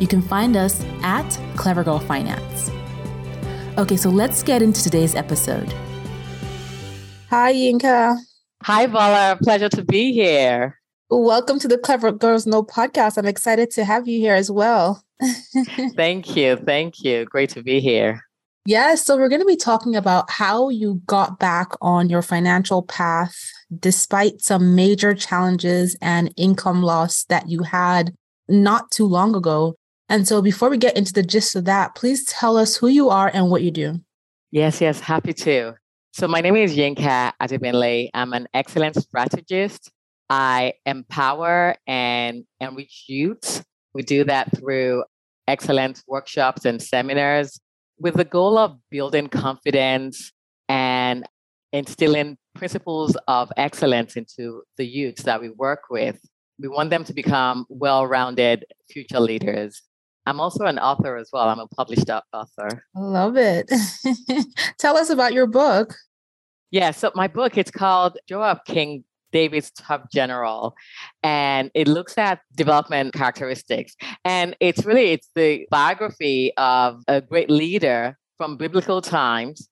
you can find us at Clever Girl Finance. Okay, so let's get into today's episode. Hi, Yinka. Hi, Bola. Pleasure to be here. Welcome to the Clever Girls Know podcast. I'm excited to have you here as well. thank you. Thank you. Great to be here. Yeah, so we're going to be talking about how you got back on your financial path despite some major challenges and income loss that you had not too long ago. And so before we get into the gist of that, please tell us who you are and what you do. Yes, yes, happy to. So my name is Yinka Adegbenle. I'm an excellent strategist. I empower and enrich youth. We do that through excellent workshops and seminars with the goal of building confidence and instilling principles of excellence into the youths that we work with. We want them to become well rounded future leaders. I'm also an author as well. I'm a published author. Love it. Tell us about your book. Yeah, so my book it's called Joab King David's Top General, and it looks at development characteristics. And it's really it's the biography of a great leader from biblical times.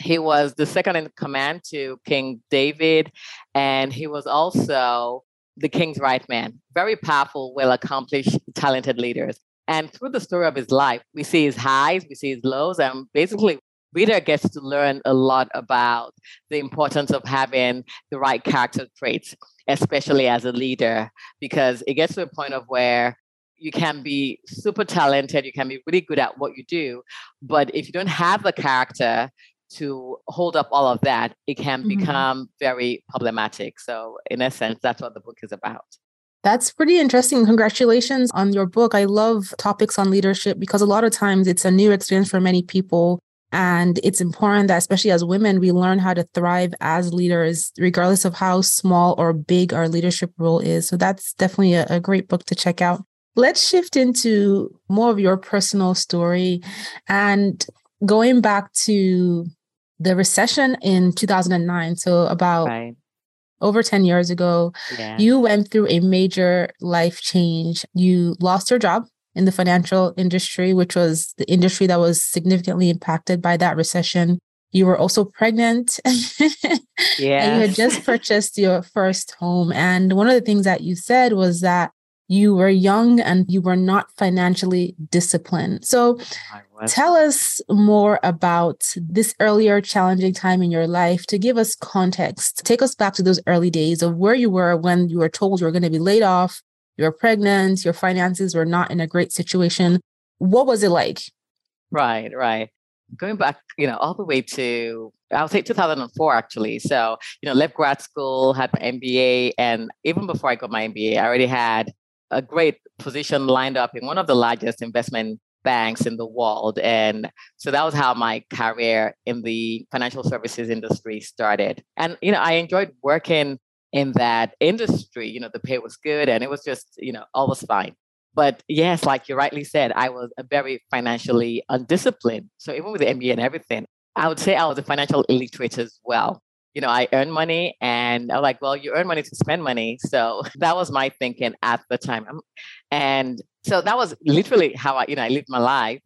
He was the second in command to King David, and he was also the king's right man. Very powerful, well accomplished, talented leaders. And through the story of his life, we see his highs, we see his lows, and basically, reader gets to learn a lot about the importance of having the right character traits, especially as a leader, because it gets to a point of where you can be super talented, you can be really good at what you do, but if you don't have the character to hold up all of that, it can mm-hmm. become very problematic. So, in essence, that's what the book is about. That's pretty interesting. Congratulations on your book. I love topics on leadership because a lot of times it's a new experience for many people. And it's important that, especially as women, we learn how to thrive as leaders, regardless of how small or big our leadership role is. So that's definitely a, a great book to check out. Let's shift into more of your personal story and going back to the recession in 2009. So, about right over 10 years ago, yeah. you went through a major life change. You lost your job in the financial industry, which was the industry that was significantly impacted by that recession. You were also pregnant. yeah. and you had just purchased your first home. And one of the things that you said was that you were young and you were not financially disciplined. So tell us more about this earlier challenging time in your life to give us context. Take us back to those early days of where you were when you were told you were going to be laid off, you were pregnant, your finances were not in a great situation. What was it like? Right, right. Going back, you know, all the way to I would say 2004 actually. So, you know, left grad school, had my MBA, and even before I got my MBA, I already had a great position lined up in one of the largest investment banks in the world. And so that was how my career in the financial services industry started. And, you know, I enjoyed working in that industry. You know, the pay was good and it was just, you know, all was fine. But yes, like you rightly said, I was very financially undisciplined. So even with the MBA and everything, I would say I was a financial illiterate as well you know, I earn money and I'm like, well, you earn money to spend money. So that was my thinking at the time. Um, and so that was literally how I, you know, I lived my life.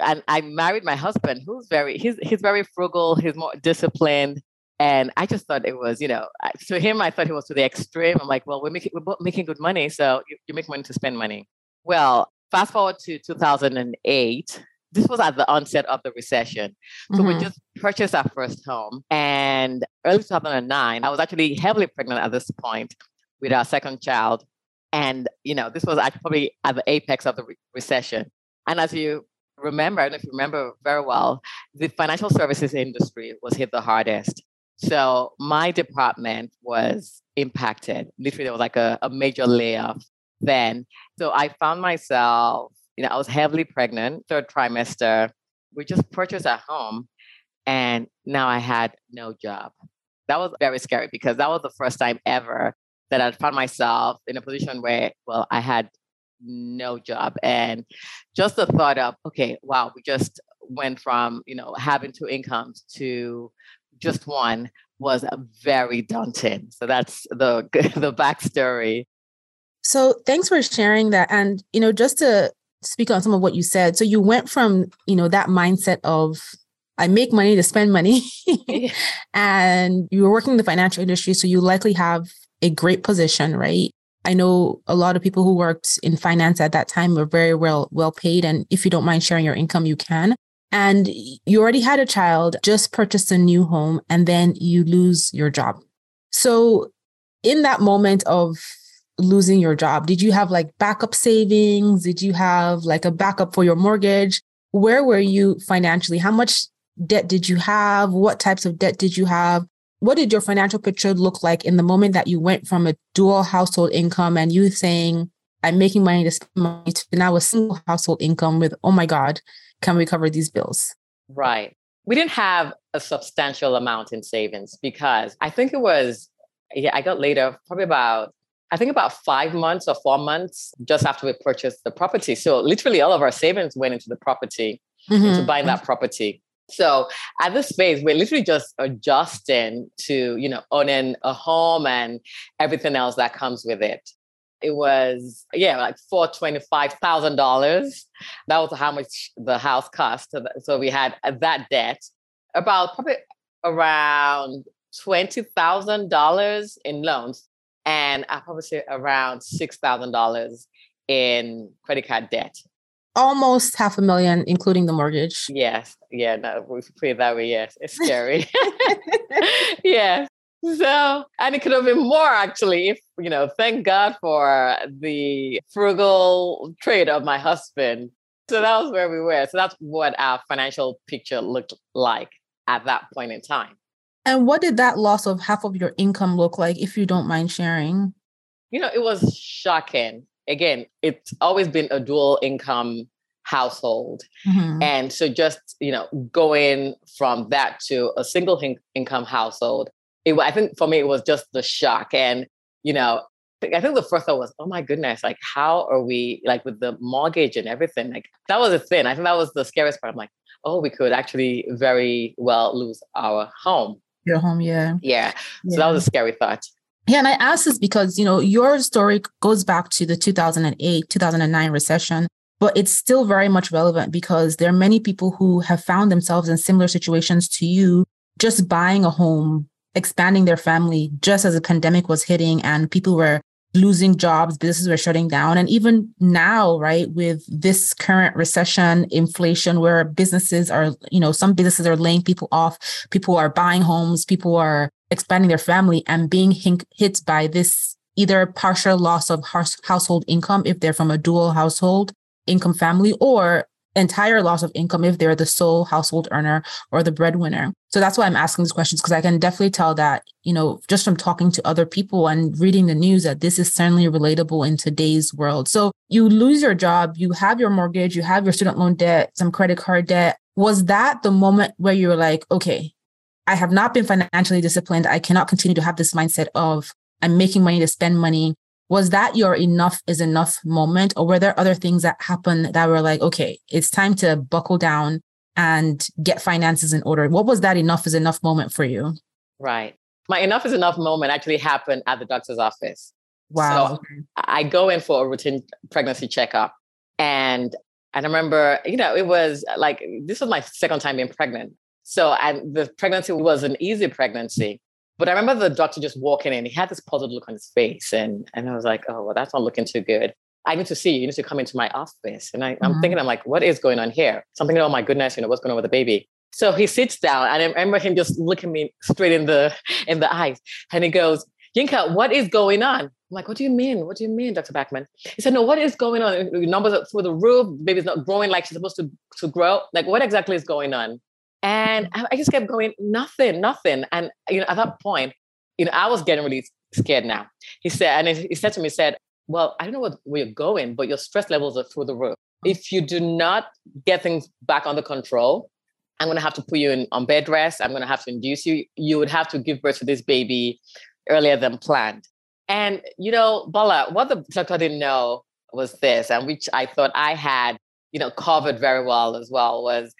And I married my husband who's very, he's, he's very frugal. He's more disciplined. And I just thought it was, you know, to him, I thought he was to the extreme. I'm like, well, we're making, we're both making good money. So you, you make money to spend money. Well, fast forward to 2008. This was at the onset of the recession. So mm-hmm. we just purchased our first home. And early 2009, I was actually heavily pregnant at this point with our second child. And, you know, this was actually probably at the apex of the re- recession. And as you remember, I don't if you remember very well, the financial services industry was hit the hardest. So my department was impacted. Literally, there was like a, a major layoff then. So I found myself, you know, I was heavily pregnant, third trimester. We just purchased a home and now I had no job. That was very scary because that was the first time ever that I found myself in a position where, well, I had no job. And just the thought of, okay, wow, we just went from, you know, having two incomes to just one was very daunting. So that's the the backstory. So thanks for sharing that. And you know, just to speak on some of what you said. So you went from, you know, that mindset of I make money to spend money. and you were working in the financial industry. So you likely have a great position, right? I know a lot of people who worked in finance at that time were very well well paid. And if you don't mind sharing your income, you can and you already had a child, just purchased a new home, and then you lose your job. So, in that moment of losing your job, did you have like backup savings? Did you have like a backup for your mortgage? Where were you financially? How much debt did you have? What types of debt did you have? What did your financial picture look like in the moment that you went from a dual household income and you saying, I'm making money to spend money to now a single household income with, oh my God, can we cover these bills? Right. We didn't have a substantial amount in savings because I think it was, yeah, I got later, probably about, I think about five months or four months just after we purchased the property. So literally all of our savings went into the property, mm-hmm. into buying that property. So at this phase, we're literally just adjusting to, you know, owning a home and everything else that comes with it it was yeah like four twenty five thousand dollars. That was how much the house cost. So we had that debt about probably around twenty thousand dollars in loans, and I probably say around six thousand dollars in credit card debt. Almost half a million, including the mortgage. Yes, yeah, no, we put it that way. Yes, it's scary. yeah, so, and it could have been more actually, if, you know, thank God for the frugal trade of my husband. So that was where we were. So that's what our financial picture looked like at that point in time. And what did that loss of half of your income look like, if you don't mind sharing? You know, it was shocking. Again, it's always been a dual income household. Mm-hmm. And so just, you know, going from that to a single in- income household it, I think for me, it was just the shock. And, you know, I think the first thought was, oh my goodness, like, how are we, like, with the mortgage and everything? Like, that was a thing. I think that was the scariest part. I'm like, oh, we could actually very well lose our home. Your home, yeah. Yeah. So yeah. that was a scary thought. Yeah, and I ask this because, you know, your story goes back to the 2008, 2009 recession, but it's still very much relevant because there are many people who have found themselves in similar situations to you, just buying a home expanding their family just as the pandemic was hitting and people were losing jobs, businesses were shutting down. And even now, right, with this current recession, inflation, where businesses are, you know, some businesses are laying people off, people are buying homes, people are expanding their family and being hit by this either partial loss of household income if they're from a dual household income family or entire loss of income if they're the sole household earner or the breadwinner. So that's why I'm asking these questions because I can definitely tell that, you know, just from talking to other people and reading the news that this is certainly relatable in today's world. So you lose your job, you have your mortgage, you have your student loan debt, some credit card debt. Was that the moment where you were like, okay, I have not been financially disciplined. I cannot continue to have this mindset of I'm making money to spend money was that your enough is enough moment? Or were there other things that happened that were like okay it's time to buckle down and get finances in order? What was that enough is enough moment for you? Right. My enough is enough moment actually happened at the doctor's office. Wow. So i go in for a routine pregnancy checkup. And and i remember you know it was like this was my second time being pregnant. So, and the pregnancy was an easy pregnancy. But I remember the doctor just walking in. He had this puzzled look on his face. And, and I was like, oh, well, that's not looking too good. I need to see you. You need to come into my office. And I, am mm-hmm. thinking, I'm like, what is going on here? Something, oh my goodness, you know, what's going on with the baby? So he sits down and I remember him just looking me straight in the in the eyes. And he goes, Yinka, what is going on? I'm like, what do you mean? What do you mean, Dr. Backman? He said, no, what is going on? Numbers are through the roof. Baby's not growing like she's supposed to, to grow. Like, what exactly is going on? And I just kept going, nothing, nothing. And you know, at that point, you know, I was getting really scared now. He said, and he said to me, he said, Well, I don't know where you're going, but your stress levels are through the roof. If you do not get things back under control, I'm to have to put you in on bed rest. I'm to have to induce you. You would have to give birth to this baby earlier than planned. And, you know, Bola, what the doctor didn't know was this, and which I thought I had, you know, covered very well as well, was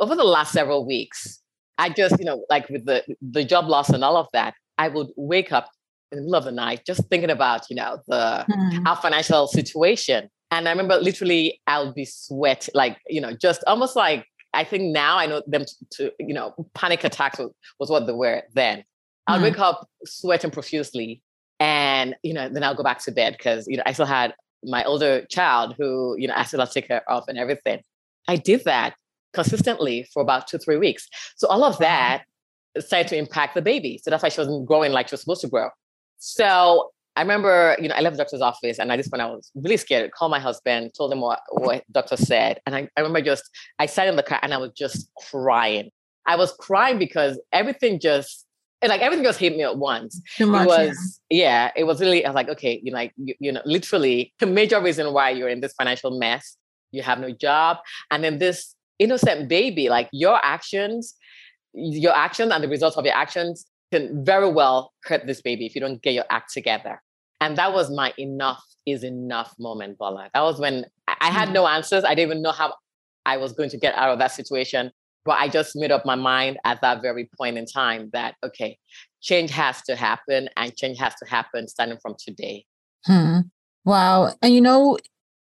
over the last several weeks, I just, you know, like with the the job loss and all of that, I would wake up in the middle of the night just thinking about, you know, the mm. our financial situation. And I remember literally I'll be sweat, like, you know, just almost like I think now I know them to, to you know, panic attacks was, was what they were then. I'll mm. wake up sweating profusely and, you know, then I'll go back to bed because, you know, I still had my older child who, you know, I still had to take care of and everything. I did that consistently for about two, three weeks. So all of that started to impact the baby. So that's why she wasn't growing like she was supposed to grow. So I remember, you know, I left the doctor's office and at this point I was really scared, called my husband, told him what, what doctor said. And I, I remember just I sat in the car and I was just crying. I was crying because everything just and like everything just hit me at once. Too much, it was yeah. yeah. it was really I was like, okay, you know, like you, you know, literally the major reason why you're in this financial mess, you have no job, and then this innocent baby, like your actions, your actions and the results of your actions can very well hurt this baby if you don't get your act together. And that was my enough is enough moment, Bola. That was when I had mm. no answers. I didn't even know how I was going to get out of that situation. But I just made up my mind at that very point in time that, okay, change has to happen and change has to happen starting from today. Hmm. Wow. And you know,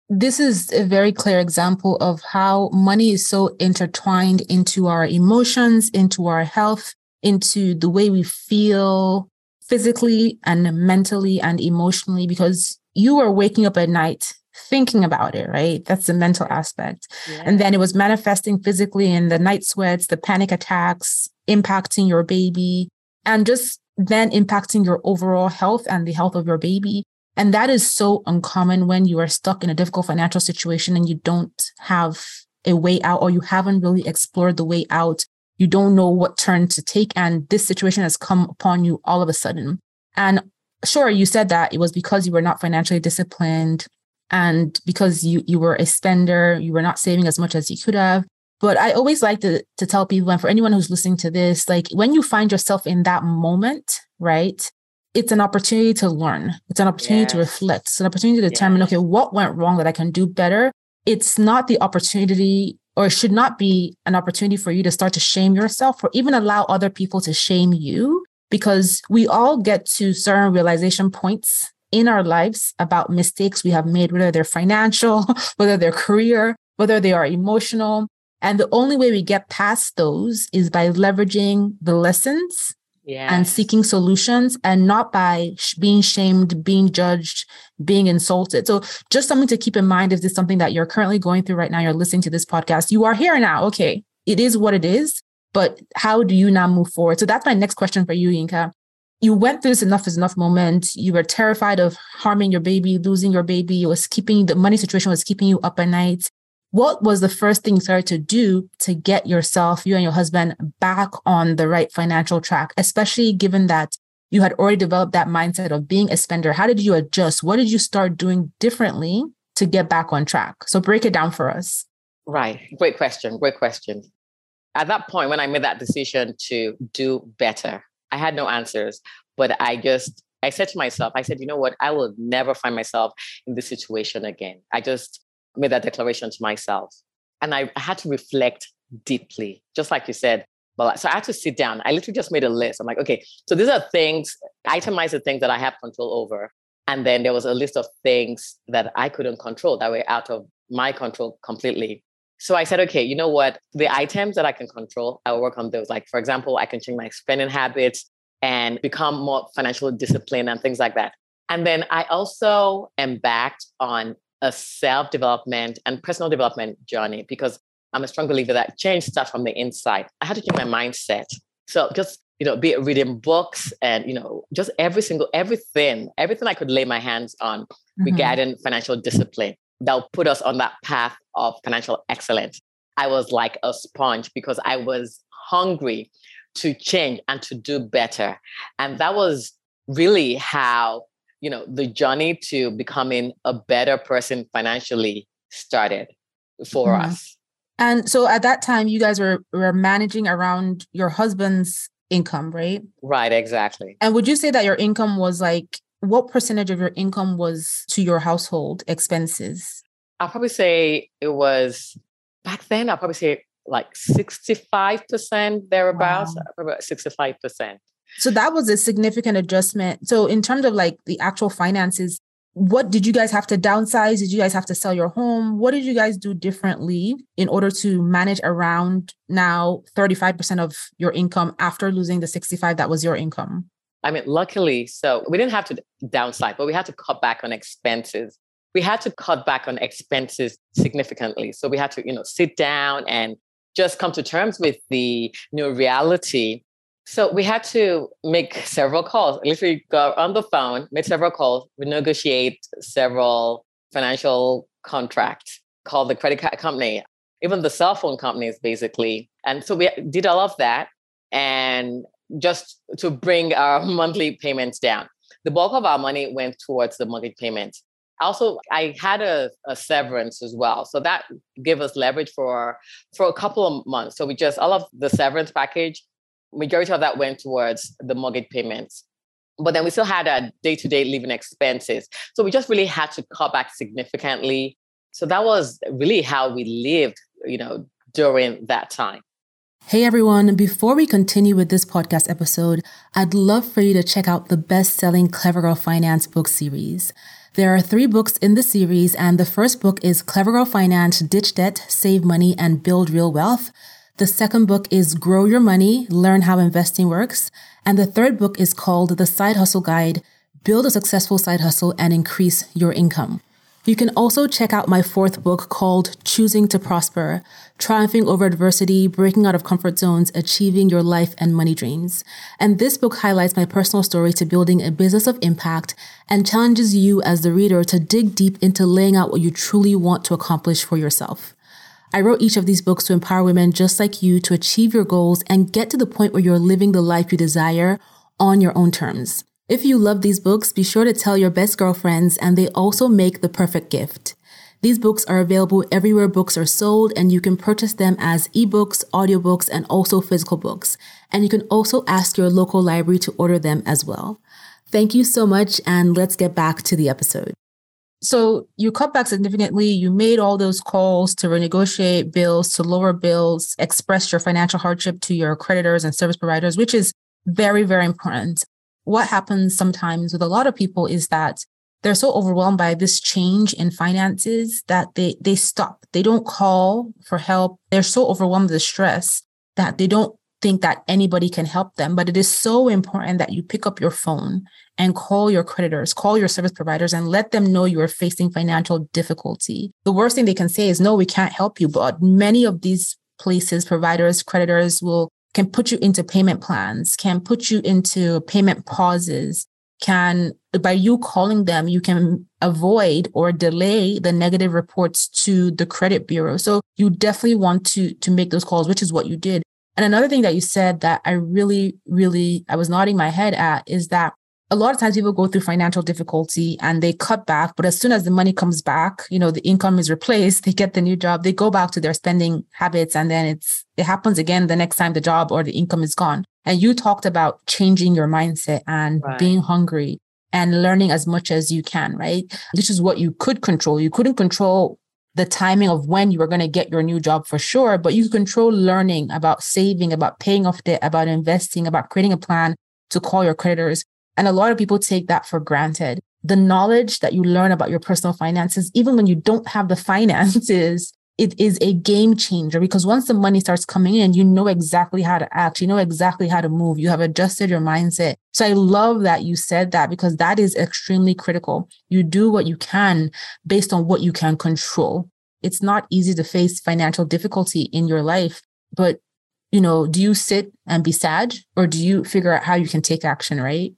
this is a very clear example of how money is so intertwined into our emotions, into our health, into the way we feel physically and mentally and emotionally, because you are waking up at night thinking about it, right? That's the mental aspect. Yeah. And then it was manifesting physically in the night sweats, the panic attacks, impacting your baby, and just then impacting your overall health and the health of your baby. And that is so uncommon when you are stuck in a difficult financial situation and you don't have a way out or you haven't really explored the way out. You don't know what turn to take. And this situation has come upon you all of a sudden. And sure, you said that it was because you were not financially disciplined and because you, you were a spender, you were not saving as much as you could have. But I always like to, to tell people, and for anyone who's listening to this, like when you find yourself in that moment, right? It's an opportunity to learn. It's an opportunity yes. to reflect. It's an opportunity to determine, yes. okay, what went wrong that I can do better. It's not the opportunity or it should not be an opportunity for you to start to shame yourself or even allow other people to shame you because we all get to certain realization points in our lives about mistakes we have made, whether they're financial, whether they're career, whether they are emotional. And the only way we get past those is by leveraging the lessons yes. and seeking solutions and not by sh- being shamed, being judged, being insulted. So, just something to keep in mind if this is something that you're currently going through right now, you're listening to this podcast, you are here now. Okay, it is what it is, but how do you now move forward? So, that's my next question for you, Yinka. You went through this enough is enough moment. You were terrified of harming your baby, losing your baby. It was keeping the money situation was keeping you up at night what was the first thing you started to do to get yourself, you and your husband, back on the right financial track, especially given that you had already developed that mindset of being a spender? How did you adjust? What did you start doing differently to get back on track? So break it down for us. Right. Great question. Great question. At that point, when I made that decision to do better, I had no answers, but I just, I said to myself, I said, you know what? I will never find myself in this situation again. I just, made that declaration to myself. And I had to reflect deeply, just like you said. So I had to sit down. I literally just made a list. I'm like, okay, so these are things, itemize the things that I have control over. And then there was a list of things that I couldn't control that were out of my control completely. So I said, okay, you know what? The items that I can control, I will work on those. Like, for example, I can change my spending habits and become more financially disciplined and things like that. And then I also embarked on a self development and personal development journey because I'm a strong believer that change starts from the inside. I had to change my mindset. So just you know, be reading books and you know, just every single everything, everything I could lay my hands on mm-hmm. regarding financial discipline that'll put us on that path of financial excellence. I was like a sponge because I was hungry to change and to do better. And that was really how, you know, the journey to becoming a better person financially started for mm-hmm. us. And so at that time, you guys were, were managing around your husband's income, right? Right, exactly. And would you say that your income was like what percentage of your income was to your household expenses? I'll probably say it was back then, I'll probably say like 65% thereabouts, wow. about 65%. So that was a significant adjustment. So in terms of like the actual finances, what did you guys have to downsize? Did you guys have to sell your home? What did you guys do differently in order to manage around now 35% of your income after losing the 65 that was your income? I mean, luckily, so we didn't have to downsize, but we had to cut back on expenses. We had to cut back on expenses significantly. So we had to, you know, sit down and just come to terms with the new reality. So we had to make several calls. Literally got on the phone, made several calls, we renegotiate several financial contracts, called the credit card company, even the cell phone companies, basically. And so we did all of that. And just to bring our monthly payments down. The bulk of our money went towards the mortgage payments. Also, I had a, a, severance as well, so that gave us leverage for for a couple of months. So we just all of the severance package, majority of that went towards the mortgage payments. But then we still had our day to day living expenses. So we just really had to cut back significantly. So that was really how we lived, you know, during that time. Hey everyone, before we continue with this podcast episode, I'd love for you to check out the best selling Clever Girl Finance book series. There are three books in the series, and the first book is Clever Girl Finance Ditch Debt, Save Money, and Build Real Wealth. The second book is Grow Your Money, Learn How Investing Works. And the third book is called The Side Hustle Guide, Build a Successful Side Hustle and Increase Your Income. You can also check out my fourth book called Choosing to Prosper Triumphing Over Adversity, Breaking Out of Comfort Zones, Achieving Your Life and Money Dreams. And this book highlights my personal story to building a business of impact and challenges you as the reader to dig deep into laying out what you truly want to accomplish for yourself. I wrote each of these books to empower women just like you to achieve your goals and get to the point where you're living the life you desire on your own terms. If you love these books, be sure to tell your best girlfriends, and they also make the perfect gift. These books are available everywhere books are sold, and you can purchase them as ebooks, audiobooks, and also physical books. And you can also ask your local library to order them as well. Thank you so much, and let's get back to the episode. So you cut back significantly. You made all those calls to renegotiate bills, to lower bills, express your financial hardship to your creditors and service providers, which is very, very important what happens sometimes with a lot of people is that they're so overwhelmed by this change in finances that they they stop. They don't call for help. They're so overwhelmed with the stress that they don't think that anybody can help them. But it is so important that you pick up your phone and call your creditors, call your service providers, and let them know you are facing financial difficulty. The worst thing they can say is, no, we can't help you. But many of these places, providers, creditors will can put you into payment plans, can put you into payment pauses, can, by you calling them, you can avoid or delay the negative reports to the credit bureau. So you definitely want to, to make those calls, which is what you did. And another thing that you said that I really, really, I was nodding my head at is that a lot of times people go through financial difficulty and they cut back but as soon as the money comes back you know the income is replaced they get the new job they go back to their spending habits and then it's it happens again the next time the job or the income is gone. And you talked about changing your mindset and right. being hungry and learning as much as you can right? This is what you could control. You couldn't control the timing of when you are going to get your new job for sure but you control learning about saving about paying off debt about investing about creating a plan to call your creditors and a lot of people take that for granted. The knowledge that you learn about your personal finances, even when you don't have the finances, it is a game changer because once the money starts coming in, you know exactly how to act, you know exactly how to move, you have adjusted your mindset. So I love that you said that because that is extremely critical. You do what you can based on what you can control. It's not easy to face financial difficulty in your life, but you know, do you sit and be sad or do you figure out how you can take action, right?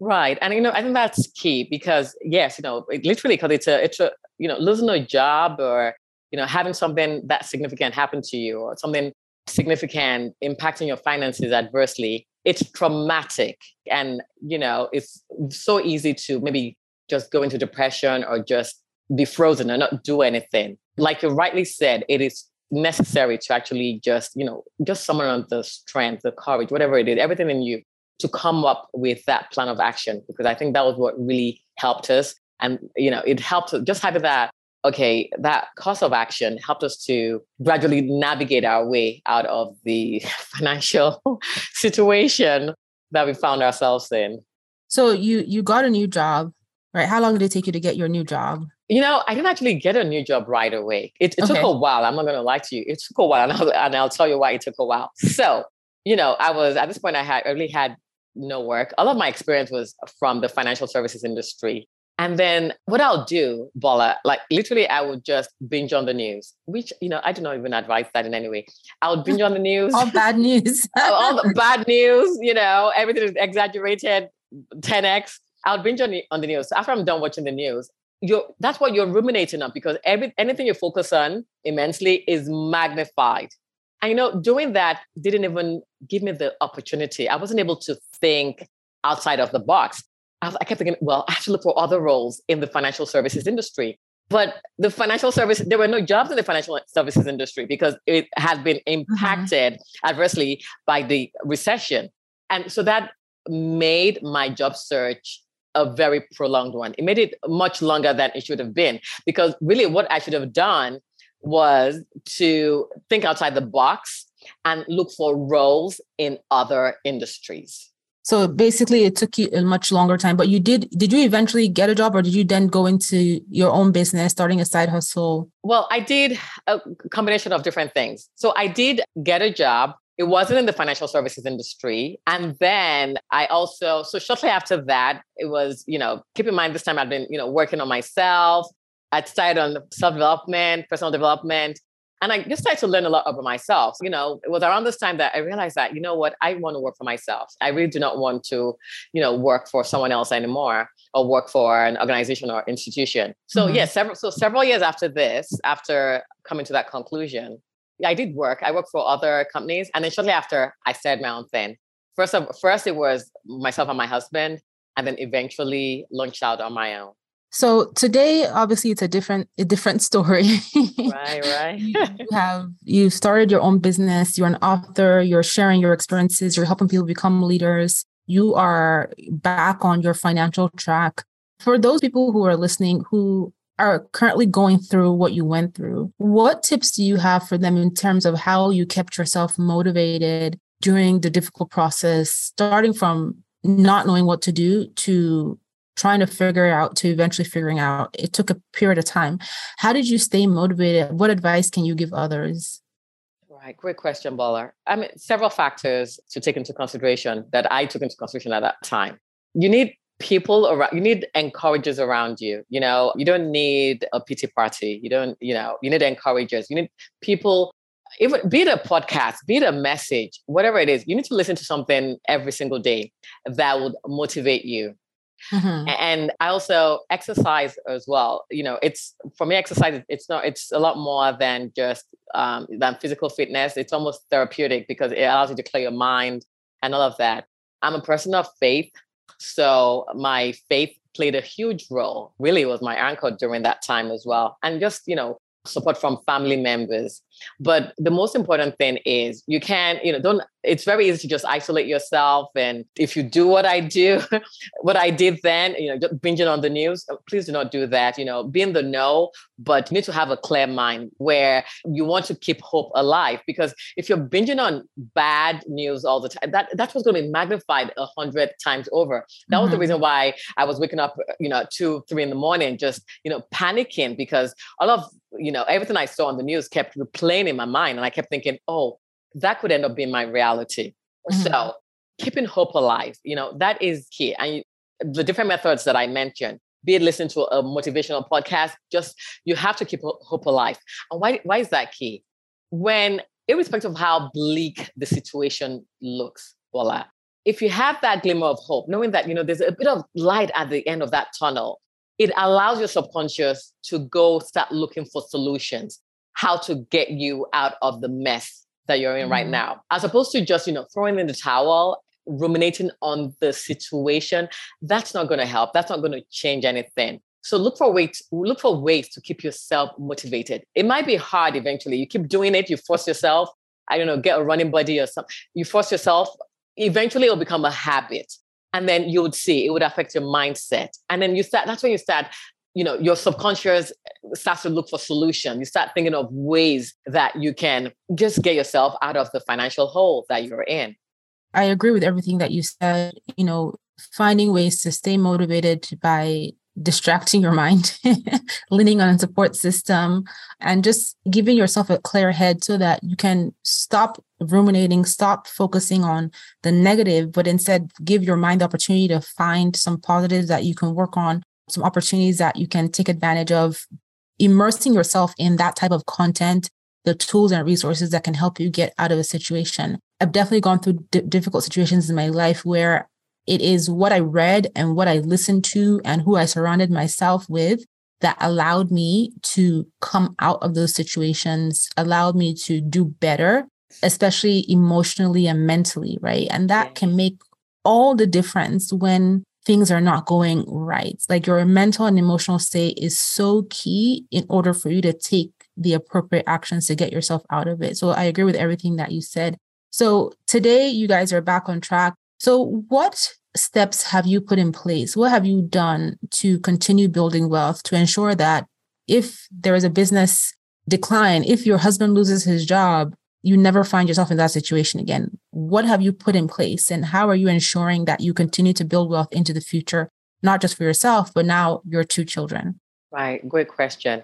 Right. And you know, I think that's key because yes, you know, it literally because it's a it's a you know, losing a job or you know, having something that significant happen to you or something significant impacting your finances adversely, it's traumatic. And, you know, it's so easy to maybe just go into depression or just be frozen and not do anything. Like you rightly said, it is necessary to actually just, you know, just summon the strength, the courage, whatever it is, everything in you to come up with that plan of action. Because I think that was what really helped us. And, you know, it helped just having that okay, that course of action helped us to gradually navigate our way out of the financial situation that we found ourselves in. So you you got a new job, right? How long did it take you to get your new job? You know, I didn't actually get a new job right away. It, it okay. took a while. I'm not going to lie to you. It took a while, and I'll, and I'll tell you why it took a while. So, you know, I was at this point. I had I really had no work. All of my experience was from the financial services industry. And then what I'll do, Bola, like literally, I would just binge on the news, which, you know, I do not even advise that in any way. I would binge on the news. all bad news. all the bad news, you know, everything is exaggerated 10x. I'll binge on the, on the news. After I'm done watching the news, you're, that's what you're ruminating on because every, anything you focus on immensely is magnified. And, you know, doing that didn't even give me the opportunity. I wasn't able to think outside of the box. I, was, I kept thinking, well, I have to look for other roles in the financial services industry. But the financial service, there were no jobs in the financial services industry because it had been mm-hmm. impacted mm-hmm. adversely by the recession. And so that made my job search a very prolonged one. It made it much longer than it should have been because really what I should have done was to think outside the box and look for roles in other industries. So basically, it took you a much longer time. But you did. Did you eventually get a job, or did you then go into your own business, starting a side hustle? Well, I did a combination of different things. So I did get a job. It wasn't in the financial services industry. And then I also, so shortly after that, it was, you know, keep in mind this time I've been, you know, working on myself. I'd started on self development, personal development. And I just started to learn a lot about myself. You know, it was around this time that I realized that, you know what, I want to work for myself. I really do not want to, you know, work for someone else anymore or work for an organization or institution. So mm-hmm. yes, several so several years after this, after coming to that conclusion, I did work. I worked for other companies. And then shortly after, I started my own thing. First of first it was myself and my husband, and then eventually launched out on my own. So today, obviously, it's a different a different story. right, right. you have you started your own business. You're an author. You're sharing your experiences. You're helping people become leaders. You are back on your financial track. For those people who are listening who are currently going through what you went through, what tips do you have for them in terms of how you kept yourself motivated during the difficult process, starting from not knowing what to do to trying to figure out to eventually figuring out it took a period of time. How did you stay motivated? What advice can you give others? Right great question Bola. I mean several factors to take into consideration that i took into consideration at that time. You need people around you need encouragers around you you know? You don't need a pity party you don't you know you need encouragers. You need people even be it a podcast, be it a message, whatever it is, you need to listen to something every single day that would motivate you. Mm-hmm. And I also exercise as well. You know, it's for me, exercise. It's not. It's a lot more than just um, than physical fitness. It's almost therapeutic because it allows you to clear your mind and all of that. I'm a person of faith, so my faith played a huge role. Really, was my anchor during that time as well. And just you know, support from family members. But the most important thing is you can't. you know, don't, it's very easy to just isolate yourself. And if you do what I do, what I did then, you know, just binging on the news, uh, please do not do that. You know, be in the know, but you need to have a clear mind where you want to keep hope alive. Because if you're binging on bad news all the time, that, that's what's going to be magnified a hundred times over. That mm-hmm. was the mm-hmm. reason why I was waking up, you know, two, three in the morning, just, you know, panicking because all of you know, everything I saw on the news kept replaying in my mind. And I kept thinking, oh, that could end up being my reality. Mm-hmm. So keeping hope alive, you know, that is key. And the different methods that I mentioned, be it listening to a motivational podcast, just you have to keep hope alive. And why, why is that key? When, irrespective of how bleak the situation looks, Bola, if you have that glimmer of hope, knowing that, you know, there's a bit of light at the end of that tunnel, it allows your subconscious to go start looking for solutions, how to get you out of the mess that you're in mm-hmm. right now, as opposed to just, you know, throwing in the towel, ruminating on the situation. That's not going to help. That's not going to change anything. So look for ways, look for ways to keep yourself motivated. It might be hard eventually. You keep doing it, you force yourself. I don't know, get a running buddy or something. You force yourself. Eventually, it'll become a habit and then you would see it would affect your mindset. And then you start that's when you start you know your subconscious starts to look for solution. You start thinking of ways that you can just get yourself out of the financial hole that you're in. I agree with everything that you said. You know finding ways to stay motivated by distracting your mind, leaning on a support system, and just giving yourself a clear head so that you can stop ruminating, stop focusing on the negative, but instead give your mind the opportunity to find some positives that you can work on, some opportunities that you can take advantage of, immersing yourself in that type of content, the tools and resources that can help you get out of a situation. I've definitely gone through d- difficult situations in my life where it is what I read and what I listened to and who I surrounded myself with that allowed me to come out of those situations, allowed me to do better, especially emotionally and mentally, right? And that can make all the difference when things are not going right. Like your mental and emotional state is so key in order for you to take the appropriate actions to get yourself out of it. So I agree with everything that you said. So today you guys are back on track. So, what steps have you put in place? What have you done to continue building wealth to ensure that if there is a business decline, if your husband loses his job, you never find yourself in that situation again? What have you put in place and how are you ensuring that you continue to build wealth into the future, not just for yourself, but now your two children? Right. Great question.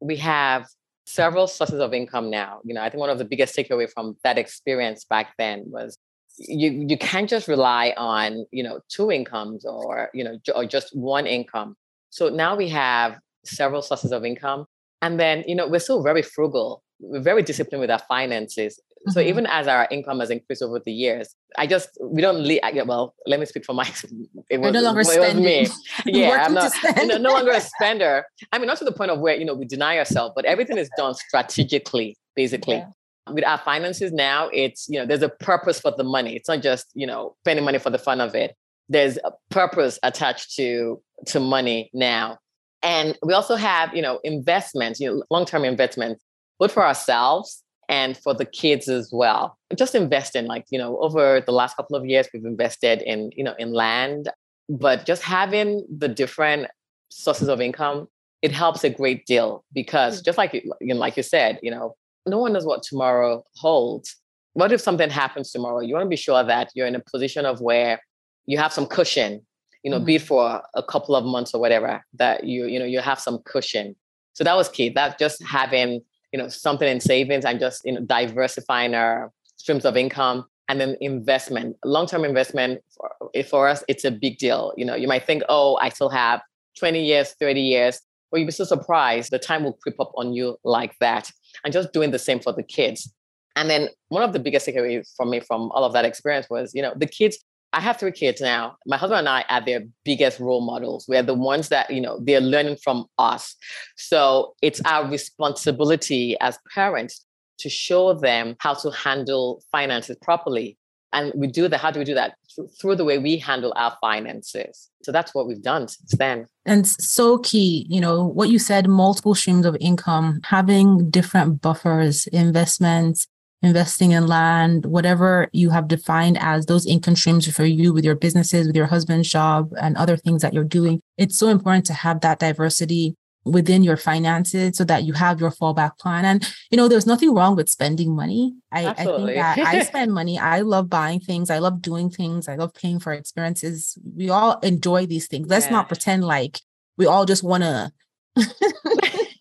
We have several sources of income now. You know, I think one of the biggest takeaway from that experience back then was you you can't just rely on you know two incomes or you know or just one income so now we have several sources of income and then you know we're still very frugal we're very disciplined with our finances mm-hmm. so even as our income has increased over the years i just we don't leave well let me speak for my it was, no longer it was me yeah i'm not you know, no longer a spender i mean not to the point of where you know we deny ourselves but everything is done strategically basically yeah with our finances now, it's, you know, there's a purpose for the money. It's not just, you know, spending money for the fun of it. There's a purpose attached to to money now. And we also have, you know, investments, you know, long-term investments, both for ourselves and for the kids as well. Just invest in like, you know, over the last couple of years, we've invested in, you know, in land, but just having the different sources of income, it helps a great deal because mm. just like you, like you said, you know, no one knows what tomorrow holds. What if something happens tomorrow? You want to be sure that you're in a position of where you have some cushion, you know, mm-hmm. be it for a couple of months or whatever, that you, you know, you have some cushion. So that was key. That just having, you know, something in savings and just, you know, diversifying our streams of income and then investment, long-term investment for, eh, for us, it's a big deal. You know, you might think, oh, I still have 20 years, 30 years. Well, you'd be so surprised. The time will creep up on you like that and just doing the same for the kids. And then one of the biggest takeaways for me from all of that experience was, you know, the kids. I have three kids now. My husband and I are their biggest role models. We're the ones that, you know, they're learning from us. So it's our responsibility as parents to show them how to handle finances properly. And we do that. How do we do that? Through the way we handle our finances. So that's what we've done since then. And so key, you know, what you said, multiple streams of income, having different buffers, investments, investing in land, whatever you have defined as those income streams for you with your businesses, with your husband's job, and other things that you're doing. It's so important to have that diversity within your finances so that you have your fallback plan. And, you know, there's nothing wrong with spending money. I, I think that I spend money. I love buying things. I love doing things. I love paying for experiences. We all enjoy these things. Let's yeah. not pretend like we all just want to.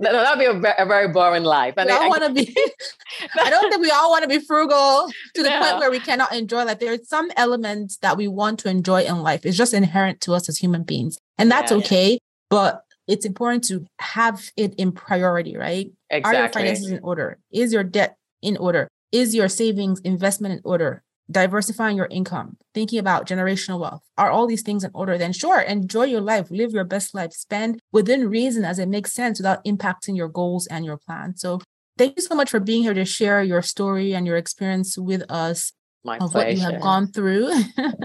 that would be a, very boring life. And I, I want to be. I don't think we all want to be frugal to the yeah. point where we cannot enjoy life. There are some elements that we want to enjoy in life. It's just inherent to us as human beings, and that's yeah, okay. Yeah. But it's important to have it in priority, right? Exactly. Are your finances in order? Is your debt in order? Is your savings investment in order? Diversifying your income, thinking about generational wealth. Are all these things in order? Then sure, enjoy your life, live your best life, spend within reason as it makes sense without impacting your goals and your plan. So thank you so much for being here to share your story and your experience with us My of pleasure. what you have gone through.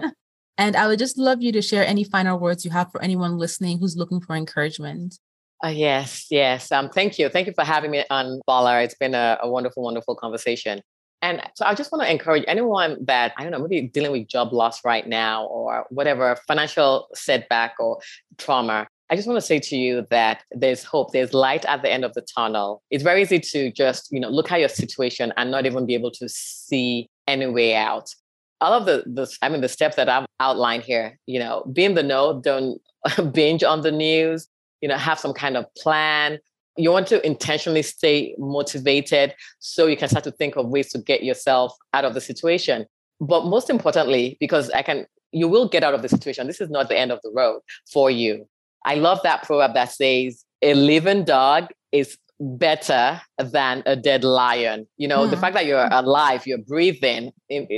and I would just love you to share any final words you have for anyone listening who's looking for encouragement. Uh, yes, yes. Um, thank you. Thank you for having me on Bola. It's been a, a wonderful, wonderful conversation. And so I just want to encourage anyone that, I don't know, maybe dealing with job loss right now or whatever, financial setback or trauma. I just want to say to you that there's hope, there's light at the end of the tunnel. It's very easy to just, you know, look at your situation and not even be able to see any way out. All of the, the I mean, the steps that I've outlined here, you know, be in the know, don't binge on the news, you know, have some kind of plan, you want to intentionally stay motivated so you can start to think of ways to get yourself out of the situation. But most importantly because i can you will get out of the situation. This is not the end of the road for you. I love that proverb that says a living dog is better than a dead lion. You know the hmm. fact that you're alive you're breathing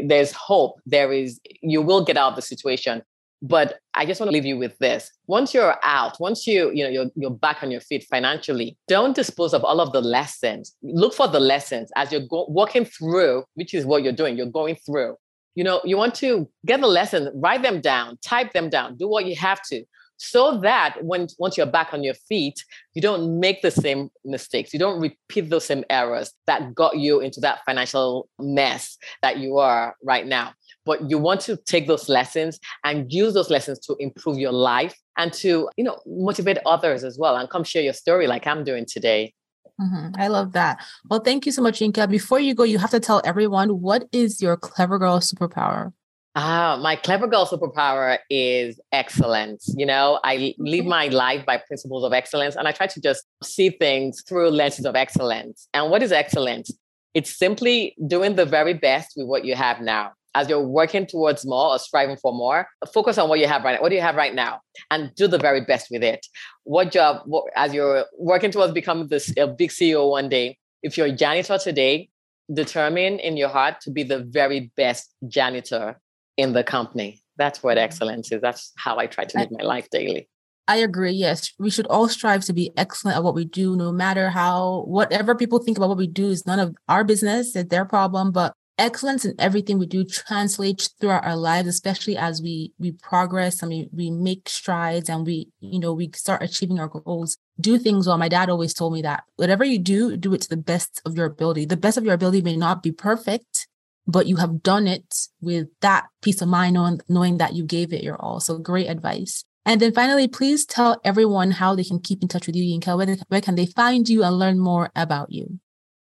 there's hope there is you will get out of the situation but I just want to leave you with this. Once you're out, once you, you know, you're, you're back on your feet financially, don't dispose of all of the lessons. Look for the lessons as you're go- walking through, which is what you're doing. You're going through. You know, you want to get the lesson, write them down, type them down, do what you have to, so that when once you're back on your feet, you don't make the same mistakes. You don't repeat those same errors that got you into that financial mess that you are right now but you want to take those lessons and use those lessons to improve your life and to you know motivate others as well and come share your story like i'm doing today mm-hmm. i love that well thank you so much Yinka. before you go you have to tell everyone what is your clever girl superpower Ah, my clever girl superpower is excellence. You know, I live my life by principles of excellence and I try to just see things through lenses of excellence. And what is excellence? It's simply doing the very best with what you have now as you're working towards more or striving for more, focus on what you have right now. What do you have right now? And do the very best with it. What job, what, as you're working towards becoming this a big CEO one day, if you're a janitor today, determine in your heart to be the very best janitor in the company. That's what mm-hmm. excellence is. That's how I try to live my life daily. I agree. Yes, we should all strive to be excellent at what we do, no matter how, whatever people think about what we do is none of our business, it's their problem. But excellence in everything we do translates throughout our lives especially as we we progress and we, we make strides and we you know we start achieving our goals. Do things well. My dad always told me that whatever you do do it to the best of your ability. The best of your ability may not be perfect but you have done it with that peace of mind knowing, knowing that you gave it your all. So great advice. And then finally please tell everyone how they can keep in touch with you Yinka. Where, where can they find you and learn more about you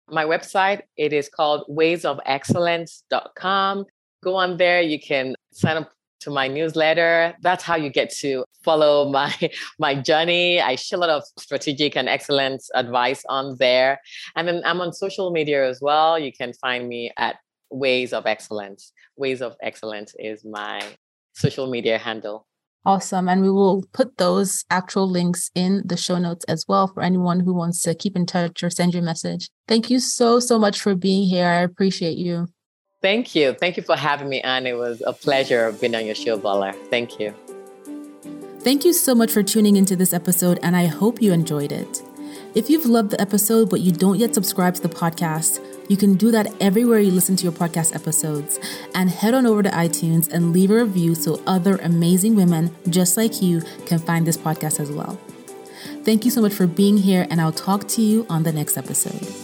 my website. It is called waysofexcellence.com. Go on there. You can sign up to my newsletter. That's how you get to follow my my journey. I share a lot of strategic and excellence advice on there. And then I'm on social media as well. You can find me at Ways of Excellence. Ways of Excellence is my social media handle. Awesome. And we will put those actual links in the show notes as well for anyone who wants to keep in touch or send you a message. Thank you so, so much for being here. I appreciate you. Thank you. Thank you for having me on. It was a pleasure being on your show, Bola. Thank you. Thank you so much for tuning into this episode, and I hope you enjoyed it. If you've loved the episode but you don't yet subscribe to the podcast, you can do that everywhere you listen to your podcast episodes. And head on over to iTunes and leave a review so other amazing women just like you can find this podcast as well. Thank you so much for being here, and I'll talk to you on the next episode.